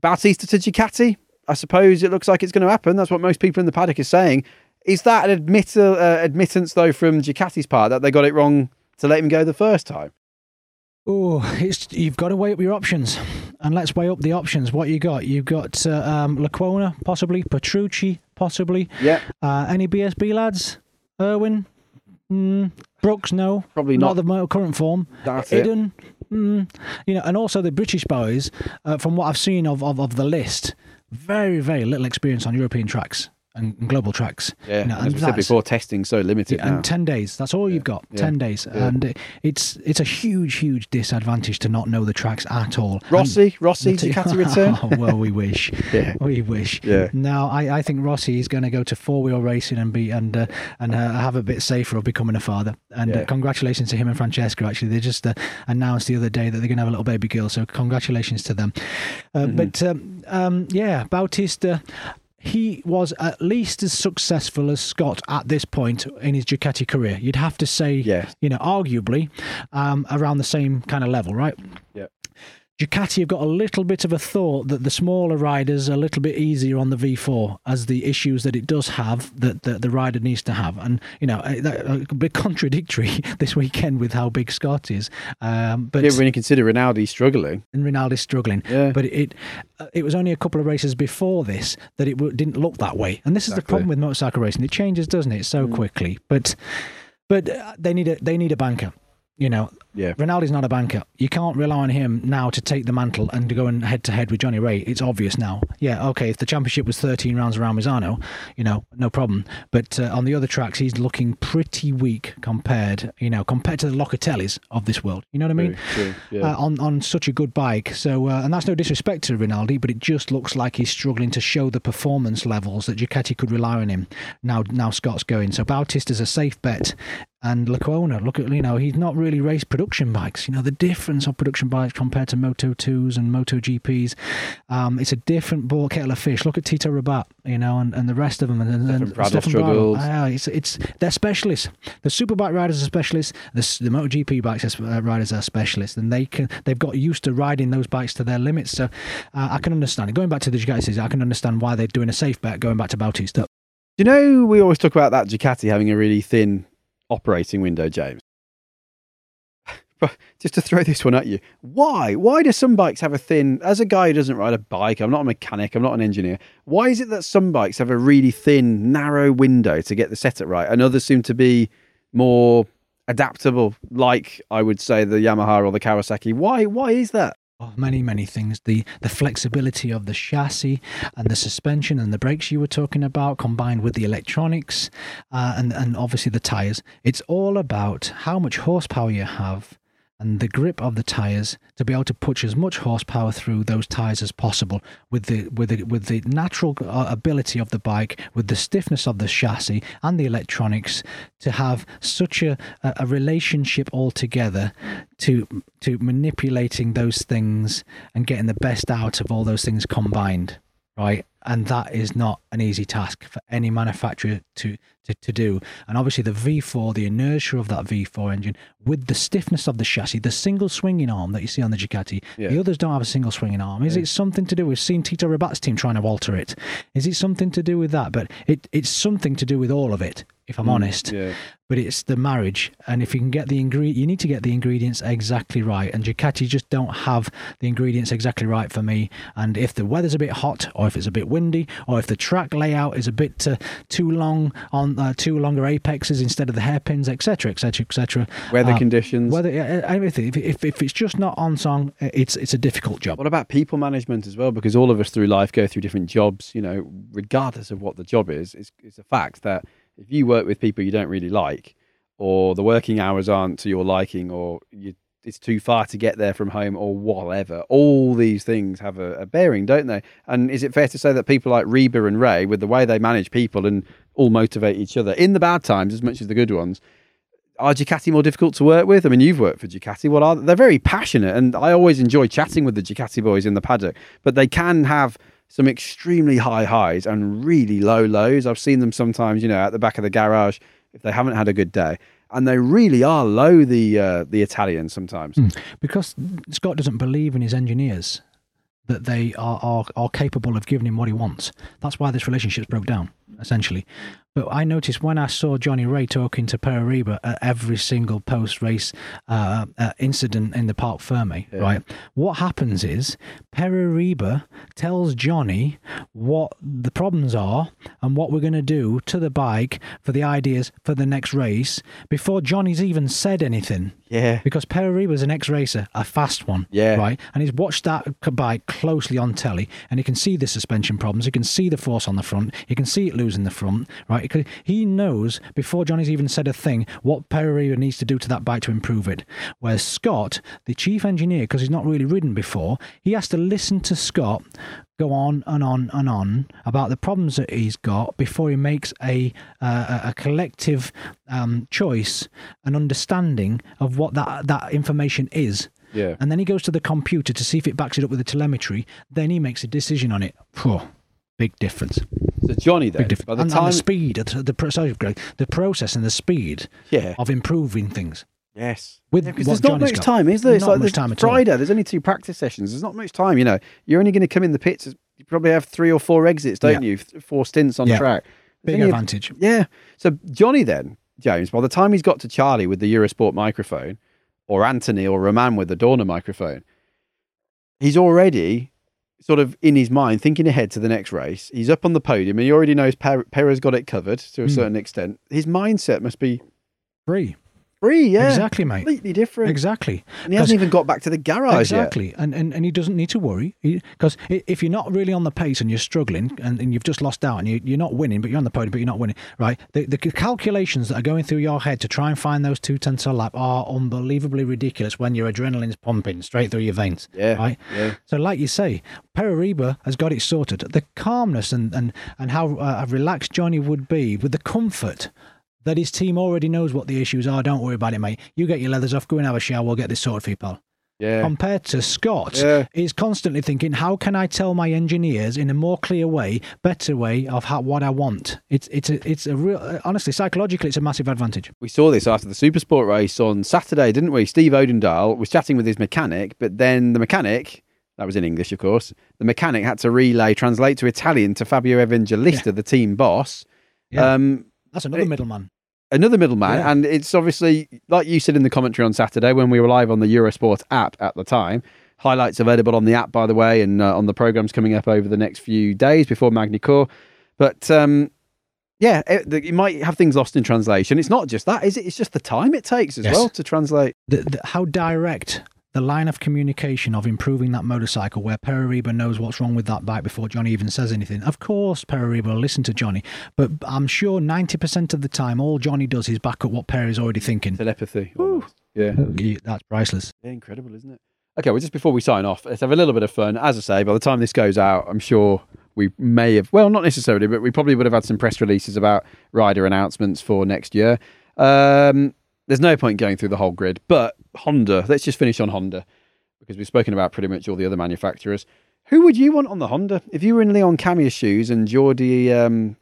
[SPEAKER 1] Bautista to Ducati. I suppose it looks like it's going to happen. That's what most people in the paddock are saying. Is that an admit- uh, admittance though from Ducati's part that they got it wrong to let him go the first time?
[SPEAKER 2] Oh, it's you've got to weigh up your options, and let's weigh up the options. What you got? You've got uh, um, Lecuona, possibly Petrucci, possibly.
[SPEAKER 1] Yeah.
[SPEAKER 2] Uh, any BSB lads? Irwin, mm, Brookes, no,
[SPEAKER 1] Probably not.
[SPEAKER 2] not the current form.
[SPEAKER 1] That's it.
[SPEAKER 2] Iddon, mm, you know, and also the British boys. Uh, from what I've seen of, of, of the list, very very little experience on European tracks and, and global tracks.
[SPEAKER 1] Yeah,
[SPEAKER 2] you know,
[SPEAKER 1] as we said before, testing's so limited
[SPEAKER 2] yeah,
[SPEAKER 1] now.
[SPEAKER 2] and ten days. That's all you've got.
[SPEAKER 1] yeah,
[SPEAKER 2] Ten days,
[SPEAKER 1] yeah.
[SPEAKER 2] and it- it's it's a huge, huge disadvantage to not know the tracks at all.
[SPEAKER 1] Rossi,
[SPEAKER 2] And-
[SPEAKER 1] Rossi,
[SPEAKER 2] the t-
[SPEAKER 1] Ducati return.
[SPEAKER 2] Oh, well, we wish.
[SPEAKER 1] Yeah.
[SPEAKER 2] we wish.
[SPEAKER 1] Yeah.
[SPEAKER 2] Now, I, I think Rossi is going to go to four wheel racing and be and uh, and uh, have a bit safer of becoming a father. And
[SPEAKER 1] Yeah.
[SPEAKER 2] uh, congratulations to him and Francesca. Actually, they just uh, announced the other day that they're going to have a little baby girl. So congratulations to them. Uh,
[SPEAKER 1] Mm-hmm.
[SPEAKER 2] But um, um, yeah, Bautista he was at least as successful as Scott at this point in his Ducati career. You'd have to say,
[SPEAKER 1] Yes.
[SPEAKER 2] you know, arguably um, around the same kind of level, right?
[SPEAKER 1] Yeah.
[SPEAKER 2] Ducati have got a little bit of a thought that the smaller riders are a little bit easier on the V4 as the issues that it does have that the, the rider needs to have. And, you know, that, uh, a bit contradictory this weekend with how big Scott is. Um, but
[SPEAKER 1] yeah, when you consider Rinaldi struggling.
[SPEAKER 2] and Rinaldi's struggling.
[SPEAKER 1] Yeah.
[SPEAKER 2] But it uh, it was only a couple of races before this that it didn't look that way. And this is the problem with motorcycle racing; it changes, doesn't it, so quickly. But but uh, they need a they need a banker. You know,
[SPEAKER 1] Yeah.
[SPEAKER 2] Rinaldi's not a banker. You can't rely on him now to take the mantle and to go and head to head with Johnny Rea. It's obvious now. Yeah, okay. If the championship was 13 rounds around Misano, you know, no problem. But uh, on the other tracks, he's looking pretty weak compared, you know, compared to the Locatellis of this world. You know what I mean?
[SPEAKER 1] True, true, yeah.
[SPEAKER 2] uh, on on such a good bike. So, uh, and that's no disrespect to Rinaldi, but it just looks like he's struggling to show the performance levels that Ducati could rely on him. Now, now Scott's going. So Bautista's a safe bet. And Lecuona, look at you know he's not really raced production bikes. You know the difference of production bikes compared to Moto twos and Moto GPs. Um, it's a different ball kettle of fish. Look at Tito Rabat, you know, and, and the rest of them. And, and, and
[SPEAKER 1] Stefan struggled.
[SPEAKER 2] Ah, it's it's they're specialists. The superbike riders are specialists. The the MotoGP bikes are, uh, riders are specialists, and they can they've got used to riding those bikes to their limits. So uh, I can understand it. Going back to the Ducati, season, I can understand why they're doing a safe bet going back to Bautista.
[SPEAKER 1] Do you know we always talk about that Ducati having a really thin operating window, James? Just to throw this one at you, why? Why do some bikes have a thin? As a guy who doesn't ride a bike, I'm not a mechanic, I'm not an engineer. Why is it that some bikes have a really thin, narrow window to get the setup right, and others seem to be more adaptable, like I would say the Yamaha or the Kawasaki? Why? Why is that?
[SPEAKER 2] Oh, many many things. The the flexibility of the chassis and the suspension and the brakes you were talking about, combined with the electronics, uh, and and obviously the tires. It's all about how much horsepower you have. And the grip of the tires to be able to push as much horsepower through those tires as possible, with the with the with the natural uh, ability of the bike, with the stiffness of the chassis and the electronics, to have such a, a a relationship altogether to to manipulating those things and getting the best out of all those things combined right? And that is not an easy task for any manufacturer to, to, to do. And obviously the v4 the inertia of that v4 engine with the stiffness of the chassis the single swinging arm that you see on the ducati
[SPEAKER 1] Yeah.
[SPEAKER 2] the others don't have a single swinging arm. Is it something to do we've seen tito rabat's team trying to alter it. Is it something to do with that? But it, it's something to do with all of it if i'm honest.
[SPEAKER 1] Yeah.
[SPEAKER 2] but it's the marriage and if you can get the ingredient you need to get the ingredients exactly right. And Ducati just don't have the ingredients exactly right for me. And if the weather's a bit hot or if it's a bit windy or if the track layout is a bit uh, too long on uh, two longer apexes instead of the hairpins etc etc etc
[SPEAKER 1] Weather conditions.
[SPEAKER 2] weather uh, everything if, if, if it's just not on song uh, it's it's a difficult job
[SPEAKER 1] What about people management as well? Because all of us through life go through different jobs, you know, regardless of what the job is. It's, it's a fact that if you work with people you don't really like, or the working hours aren't to your liking, or you, it's too far to get there from home, or whatever, all these things have a, a bearing, don't they? And is it fair to say that people like Riba and Rea, with the way they manage people and all motivate each other in the bad times as much as the good ones, are Ducati more difficult to work with? I mean, you've worked for Ducati. What are they? They're very passionate, and I always enjoy chatting with the Ducati boys in the paddock. But they can have some extremely high highs and really low lows. I've seen them sometimes, you know, at the back of the garage if they haven't had a good day, and they really are low. The uh, the Italians sometimes.
[SPEAKER 2] because Scott doesn't believe in his engineers that they are, are are capable of giving him what he wants. That's why this relationship's broke down, essentially. But I noticed when I saw Johnny Rea talking to Pere Riba at every single post race uh, uh, incident in the Parc Fermé, right? What happens is Pere Riba tells Johnny what the problems are and what we're going to do to the bike for the ideas for the next race before Johnny's even said anything.
[SPEAKER 1] Yeah.
[SPEAKER 2] Because Pere Riba's an ex-racer, a fast one.
[SPEAKER 1] Yeah.
[SPEAKER 2] Right. And he's watched that bike closely on telly, and he can see the suspension problems. He can see the force on the front. He can see it losing the front. Right. He knows before Johnny's even said a thing what Perariba needs to do to that bike to improve it. Whereas Scott, the chief engineer, because he's not really ridden before, he has to listen to Scott go on and on and on about the problems that he's got before he makes a uh, a collective um, choice and understanding of what that that information is.
[SPEAKER 1] Yeah.
[SPEAKER 2] And then he goes to the computer to see if it backs it up with the telemetry. Then he makes a decision on it. Phew, big difference.
[SPEAKER 1] So Johnny then,
[SPEAKER 2] Big difference.
[SPEAKER 1] by the
[SPEAKER 2] and,
[SPEAKER 1] time
[SPEAKER 2] and the speed, the, the, sorry, Greg, the process and the speed
[SPEAKER 1] Yeah.
[SPEAKER 2] of improving things.
[SPEAKER 1] Yes.
[SPEAKER 2] With
[SPEAKER 1] because
[SPEAKER 2] what
[SPEAKER 1] there's not much
[SPEAKER 2] got.
[SPEAKER 1] time, is there? It's
[SPEAKER 2] Not
[SPEAKER 1] like
[SPEAKER 2] much time at all.
[SPEAKER 1] Friday. There's only two practice sessions. There's not much time. You know, you're only going to come in the pits. You probably have three or four exits, don't
[SPEAKER 2] Yeah.
[SPEAKER 1] you? Four stints on
[SPEAKER 2] Yeah.
[SPEAKER 1] track. There's
[SPEAKER 2] Big
[SPEAKER 1] only a-
[SPEAKER 2] advantage.
[SPEAKER 1] yeah. So Johnny then, James, by the time he's got to Charlie with the Eurosport microphone, or Anthony or Roman with the Dorna microphone, he's already sort of in his mind thinking ahead to the next race. He's up on the podium and he already knows Per- Perez got it covered to a
[SPEAKER 2] Hmm.
[SPEAKER 1] certain extent. His mindset must be
[SPEAKER 2] Free.
[SPEAKER 1] Free, yeah.
[SPEAKER 2] Exactly, mate.
[SPEAKER 1] Completely different.
[SPEAKER 2] Exactly.
[SPEAKER 1] And he hasn't even got back to the garage yet.
[SPEAKER 2] Exactly, and, and and he doesn't need to worry because if you're not really on the pace and you're struggling and, and you've just lost out and you, you're not winning, but you're on the podium, but you're not winning, right? The, the calculations that are going through your head to try and find those two tenths a lap are unbelievably ridiculous when your adrenaline's pumping straight through your veins.
[SPEAKER 1] Yeah,
[SPEAKER 2] right.
[SPEAKER 1] yeah.
[SPEAKER 2] So, like you say, Pere Riba has got it sorted. The calmness and and and how uh, relaxed Johnny would be with the comfort. That his team already knows what the issues are. Don't worry about it, mate. You get your leathers off, go and have a shower. We'll get this sorted for you, pal
[SPEAKER 1] Yeah.
[SPEAKER 2] compared to Scott
[SPEAKER 1] Yeah.
[SPEAKER 2] is constantly thinking, how can I tell my engineers in a more clear way, better way of how, what I want? It's it's a, it's a real honestly psychologically it's a massive advantage.
[SPEAKER 1] We saw this after the Supersport race on Saturday, didn't we? Steve Odendahl was chatting with his mechanic, but then the mechanic, that was in English, of course, the mechanic had to relay, translate to Italian to Fabio Evangelista, the team boss.
[SPEAKER 2] Yeah.
[SPEAKER 1] Um,
[SPEAKER 2] That's another
[SPEAKER 1] it-
[SPEAKER 2] middleman.
[SPEAKER 1] Another middleman.
[SPEAKER 2] Yeah.
[SPEAKER 1] And it's obviously, like you said in the commentary on Saturday when we were live on the Eurosport app at the time, highlights available on the app, by the way, and uh, on the programs coming up over the next few days before Magny-Cours. But um, yeah, it, you might have things lost in translation. It's not just that, is it? It's just the time it takes as
[SPEAKER 2] Yes.
[SPEAKER 1] well to translate.
[SPEAKER 2] The, the, how direct the line of communication of improving that motorcycle, where Pere Riba knows what's wrong with that bike before Johnny even says anything. Of course, Pere Riba will listen to Johnny, but I'm sure 90% of the time, all Johnny does is back up what Perry's already thinking.
[SPEAKER 1] Telepathy. Yeah.
[SPEAKER 2] That's priceless.
[SPEAKER 1] Yeah, incredible, isn't it? Okay, well, just before we sign off, let's have a little bit of fun. As I say, by the time this goes out, I'm sure we may have, well, not necessarily, but we probably would have had some press releases about rider announcements for next year. Um, there's no point going through the whole grid, but Honda, let's just finish on Honda because we've spoken about pretty much all the other manufacturers. Who would you want on the Honda? If you were in Leon Camier's shoes and Jordi um,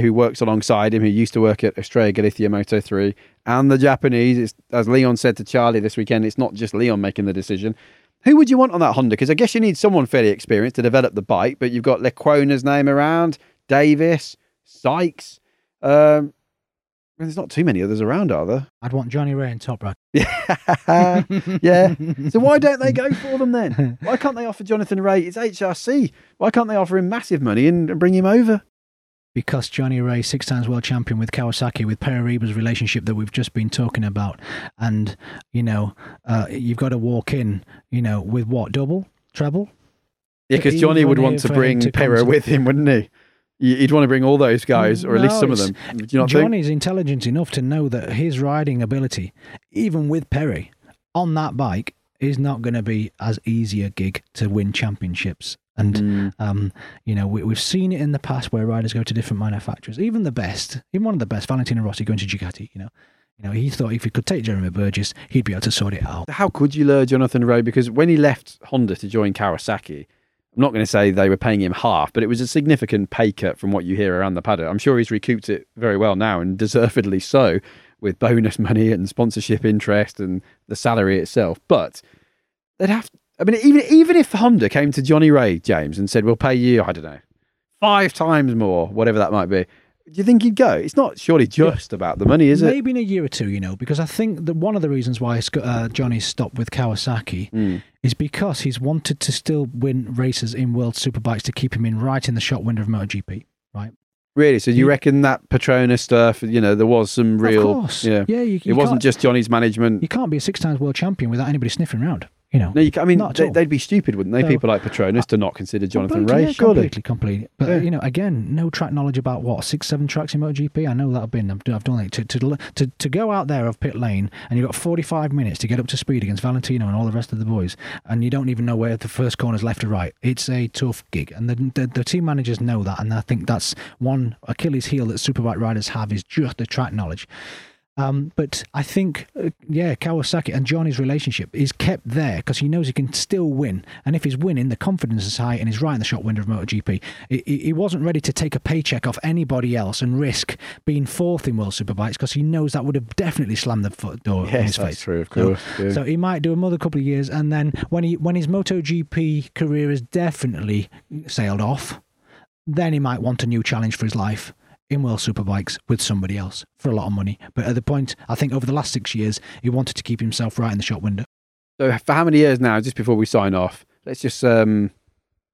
[SPEAKER 1] who works alongside him, who used to work at Estrella Galicia Moto 3, and the Japanese, as Leon said to Charlie this weekend, it's not just Leon making the decision. Who would you want on that Honda? Because I guess you need someone fairly experienced to develop the bike, but you've got Lecuona's name around, Davies, Sykes. Um, there's not too many others around, are there?
[SPEAKER 2] I'd want Johnny Rea and Toprak. yeah.
[SPEAKER 1] yeah. So why don't they go for them then? Why can't they offer Jonathan Rea? It's HRC. Why can't they offer him massive money and bring him over?
[SPEAKER 2] because Johnny Rea, six times world champion with Kawasaki, with Pere Riba's relationship that we've just been talking about, and you know, uh, you've got to walk in, you know, with what double, treble?
[SPEAKER 1] Yeah, because Johnny would want to bring
[SPEAKER 2] to Pere
[SPEAKER 1] with him, wouldn't he? He'd want to bring all those guys, or at least some of them. Do you not think?
[SPEAKER 2] Johnny's intelligent enough to know that his riding ability, even with Perry on that bike, is not going to be as easy a gig to win championships. And
[SPEAKER 1] Mm.
[SPEAKER 2] um, you know, we, we've seen it in the past where riders go to different manufacturers. Even the best, even one of the best, Valentino Rossi going to Ducati. You know, you know, he thought if he could take Jeremy Burgess, he'd be able to sort it out.
[SPEAKER 1] How could you lure Jonathan Rea? Because when he left Honda to join Kawasaki, I'm not going to say they were paying him half, but it was a significant pay cut from what you hear around the paddock. I'm sure he's recouped it very well now, and deservedly so, with bonus money and sponsorship interest and the salary itself. But they'd have. I mean, even even if Honda came to Johnny Rea James and said, "We'll pay you, I don't know, five times more, whatever that might be," do you think he'd go? It's not surely just about the money, is it?
[SPEAKER 2] Maybe in a year or two, you know, because I think that one of the reasons why uh, Johnny's stopped with Kawasaki
[SPEAKER 1] Mm.
[SPEAKER 2] is because he's wanted to still win races in World Superbikes to keep him in right in the shot window of MotoGP, right?
[SPEAKER 1] Really? So you reckon that Petronas stuff? You know, there was some real.
[SPEAKER 2] of course.
[SPEAKER 1] Yeah.
[SPEAKER 2] Yeah, you,
[SPEAKER 1] it wasn't just Johnny's management.
[SPEAKER 2] You can't be a six times world champion without anybody sniffing around, you know.
[SPEAKER 1] No, you, I mean, they, they'd be stupid, wouldn't they? People like Petronas to not consider Jonathan Rea,
[SPEAKER 2] yeah,
[SPEAKER 1] surely.
[SPEAKER 2] Completely, completely. But,
[SPEAKER 1] Yeah.
[SPEAKER 2] you know, again, no track knowledge about what, six, seven tracks in MotoGP? I know that I've been, I've, I've done it. To, to, to, to go out there of pit lane and you've got 45 minutes to get up to speed against Valentino and all the rest of the boys, and you don't even know where the first corner's left or right, it's a tough gig. And the, the, the team managers know that. And I think that's one Achilles heel that Superbike riders have is just the track knowledge. Um, but I think, uh, yeah, Kawasaki and Johnny's relationship is kept there because he knows he can still win. And if he's winning, the confidence is high and he's right in the shot window of MotoGP. He, he wasn't ready to take a paycheck off anybody else and risk being fourth in World Superbikes because he knows that would have definitely slammed the foot door
[SPEAKER 1] Yes,
[SPEAKER 2] in his
[SPEAKER 1] that's
[SPEAKER 2] face.
[SPEAKER 1] true, of
[SPEAKER 2] So-
[SPEAKER 1] course, yeah.
[SPEAKER 2] So, he might do another couple of years, and then when he when his MotoGP career is definitely sailed off, then he might want a new challenge for his life in World Superbikes with somebody else for a lot of money. But at the point, I think over the last six years, he wanted to keep himself right in the shop window.
[SPEAKER 1] So for how many years now? Just before we sign off, let's just um,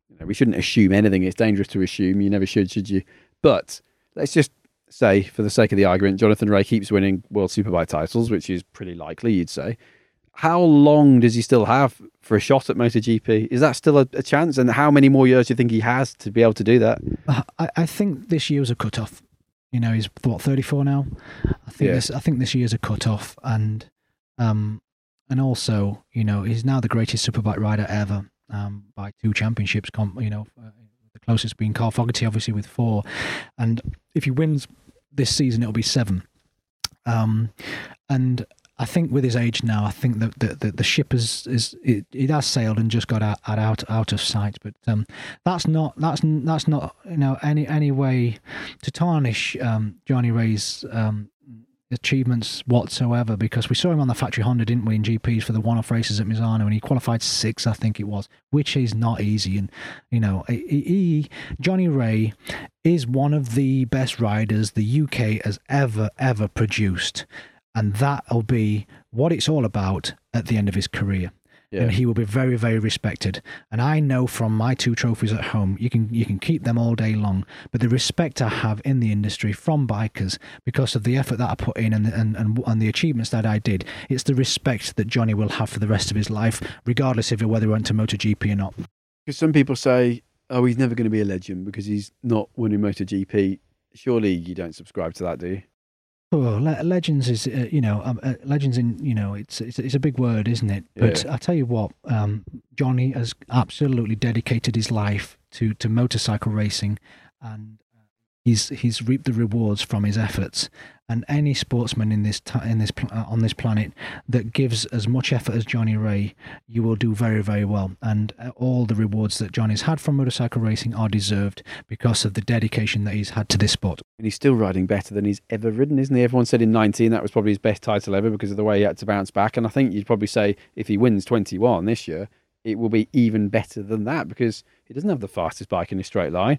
[SPEAKER 1] you know, we shouldn't assume anything. It's dangerous to assume. You never should, should you? But let's just say, for the sake of the argument, Jonathan Rea keeps winning World Superbike titles, which is pretty likely, you'd say. How long does he still have for a shot at MotoGP? Is that still a, a chance? And how many more years do you think he has to be able to do that?
[SPEAKER 2] I, I think this year year's a cut off. You know, he's what thirty four now. I think
[SPEAKER 1] Yeah.
[SPEAKER 2] this I think this year's a cut off, and um, and also you know he's now the greatest superbike rider ever um, by two championships. You know, uh, the closest being Carl Fogarty, obviously with four, and if he wins this season, it'll be seven. Um, and I think with his age now, I think that the, the, the ship is is it, it has sailed and just got out out, out of sight. But um, that's not that's that's not you know any any way to tarnish um, Johnny Rea's um, achievements whatsoever because we saw him on the factory Honda, didn't we, in GPs for the one-off races at Misano, and he qualified six, I think it was, which is not easy. And you know, he Johnny Ray is one of the best riders the UK has ever ever produced, and that'll be what it's all about at the end of his career
[SPEAKER 1] Yeah.
[SPEAKER 2] and he will be very, very respected. And I know from my two trophies at home, you can you can keep them all day long, but the respect I have in the industry from bikers because of the effort that I put in and and and, and the achievements that I did, it's the respect that Johnny will have for the rest of his life, regardless of whether he went to MotoGP or not.
[SPEAKER 1] Because some people say, oh, he's never going to be a legend because he's not winning MotoGP. Surely you don't subscribe to that, do you?
[SPEAKER 2] Oh, le- legends is uh, you know um, uh, legends in you know it's, it's it's a big word, isn't it? But
[SPEAKER 1] Yeah.
[SPEAKER 2] I tell you what, um, Johnny has absolutely dedicated his life to to motorcycle racing, and uh, he's he's reaped the rewards from his efforts. And any sportsman in this ti in this pl- uh, on this planet that gives as much effort as Johnny Rea, you will do very very well. And uh, all the rewards that Johnny's had from motorcycle racing are deserved because of the dedication that he's had to this sport.
[SPEAKER 1] And he's still riding better than he's ever ridden, isn't he? Everyone said in 19 that was probably his best title ever because of the way he had to bounce back. And I think you'd probably say if he wins 21 this year, it will be even better than that because he doesn't have the fastest bike in a straight line.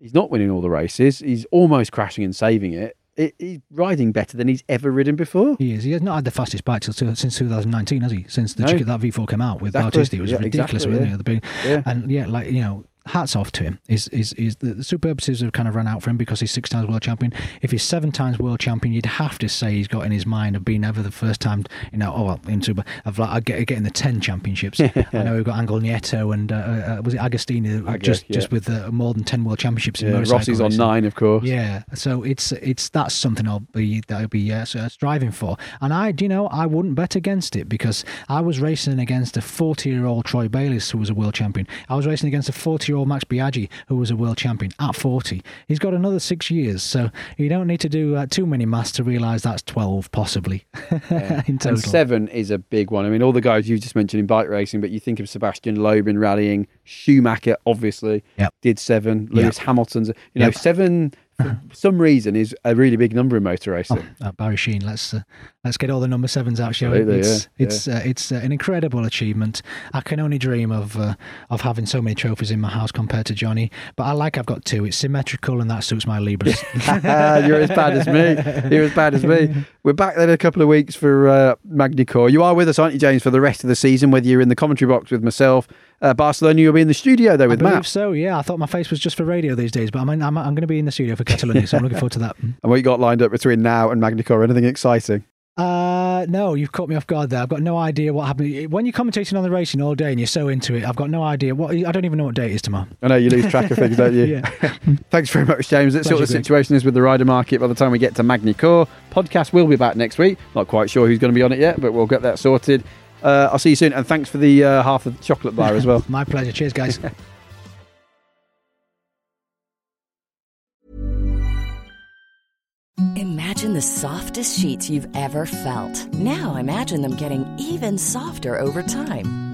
[SPEAKER 1] He's not winning all the races. He's almost crashing and saving it. He's riding better than he's ever ridden before.
[SPEAKER 2] He is. He has not had the fastest bike till, till- since 2019, has he? Since the
[SPEAKER 1] No.
[SPEAKER 2] chicken that V4 came out with
[SPEAKER 1] Exactly.
[SPEAKER 2] Bautista, it was
[SPEAKER 1] Yeah,
[SPEAKER 2] ridiculous,
[SPEAKER 1] exactly,
[SPEAKER 2] wasn't
[SPEAKER 1] yeah.
[SPEAKER 2] it?
[SPEAKER 1] Yeah.
[SPEAKER 2] And yeah, like you know, hats off to him. Is is is the, the superlatives have kind of run out for him because he's six times world champion. If he's seven times world champion, you'd have to say he's got in his mind of being ever the first time, you know, oh well, in super of like uh, get- getting the ten championships. I know we've got Angel Nieto and uh, uh, was it Agostini uh, just
[SPEAKER 1] yeah.
[SPEAKER 2] just with uh, more than ten world championships in
[SPEAKER 1] Yeah, Rossi's on nine, of course.
[SPEAKER 2] Yeah, so it's it's that's something I'll be that I'll be uh, striving for, and I, do you know, I wouldn't bet against it because I was racing against a forty-year-old Troy Bayliss who was a world champion. I was racing against a forty-year-old Max Biaggi who was a world champion at forty. He's got another six years, so you don't need to do uh, too many maths to realise that's twelve possibly in total.
[SPEAKER 1] And seven is a big one. I mean, all the guys you just mentioned in bike racing, but you think of Sebastian Loeb in rallying, Schumacher, obviously,
[SPEAKER 2] Yep.
[SPEAKER 1] did seven. Lewis Hamilton's, you know,
[SPEAKER 2] Yep.
[SPEAKER 1] seven for some reason is a really big number in motor racing.
[SPEAKER 2] uh, Barry Sheene. Let's uh, let's get all the number sevens out, shall we? It's
[SPEAKER 1] yeah,
[SPEAKER 2] it's Uh, it's uh, an incredible achievement. I can only dream of uh, of having so many trophies in my house compared to Johnny. But I like I've got two. It's symmetrical, and that suits my Libras.
[SPEAKER 1] You're as bad as me. You're as bad as me. We're back then in a couple of weeks for uh, Magny-Cours. You are with us, aren't you, James, for the rest of the season, whether you're in the commentary box with myself, uh, Barcelona, you'll be in the studio though
[SPEAKER 2] I
[SPEAKER 1] with
[SPEAKER 2] believe
[SPEAKER 1] Matt.
[SPEAKER 2] so. Yeah, I thought my face was just for radio these days, but I'm I'm, I'm going to be in the studio for Catalonia, so I'm looking forward to that.
[SPEAKER 1] And what you got lined up between now and Magny-Cours? Anything exciting?
[SPEAKER 2] Uh, no, you've caught me off guard there. I've got no idea what happened. When you're commentating on the racing all day and you're so into it, I've got no idea what. I don't even know what day it is tomorrow.
[SPEAKER 1] I know you lose track of things, don't you?
[SPEAKER 2] Yeah.
[SPEAKER 1] Thanks very much, James. Let's what the situation is with the rider market by the time we get to Magny-Cours. Podcast will be back next week. Not quite sure who's going to be on it yet, but we'll get that sorted. Uh, I'll see you soon, and thanks for the uh, half of the chocolate bar as well.
[SPEAKER 2] My pleasure. Cheers, guys.
[SPEAKER 8] Imagine Imagine the softest sheets you've ever felt. Now imagine them getting even softer over time.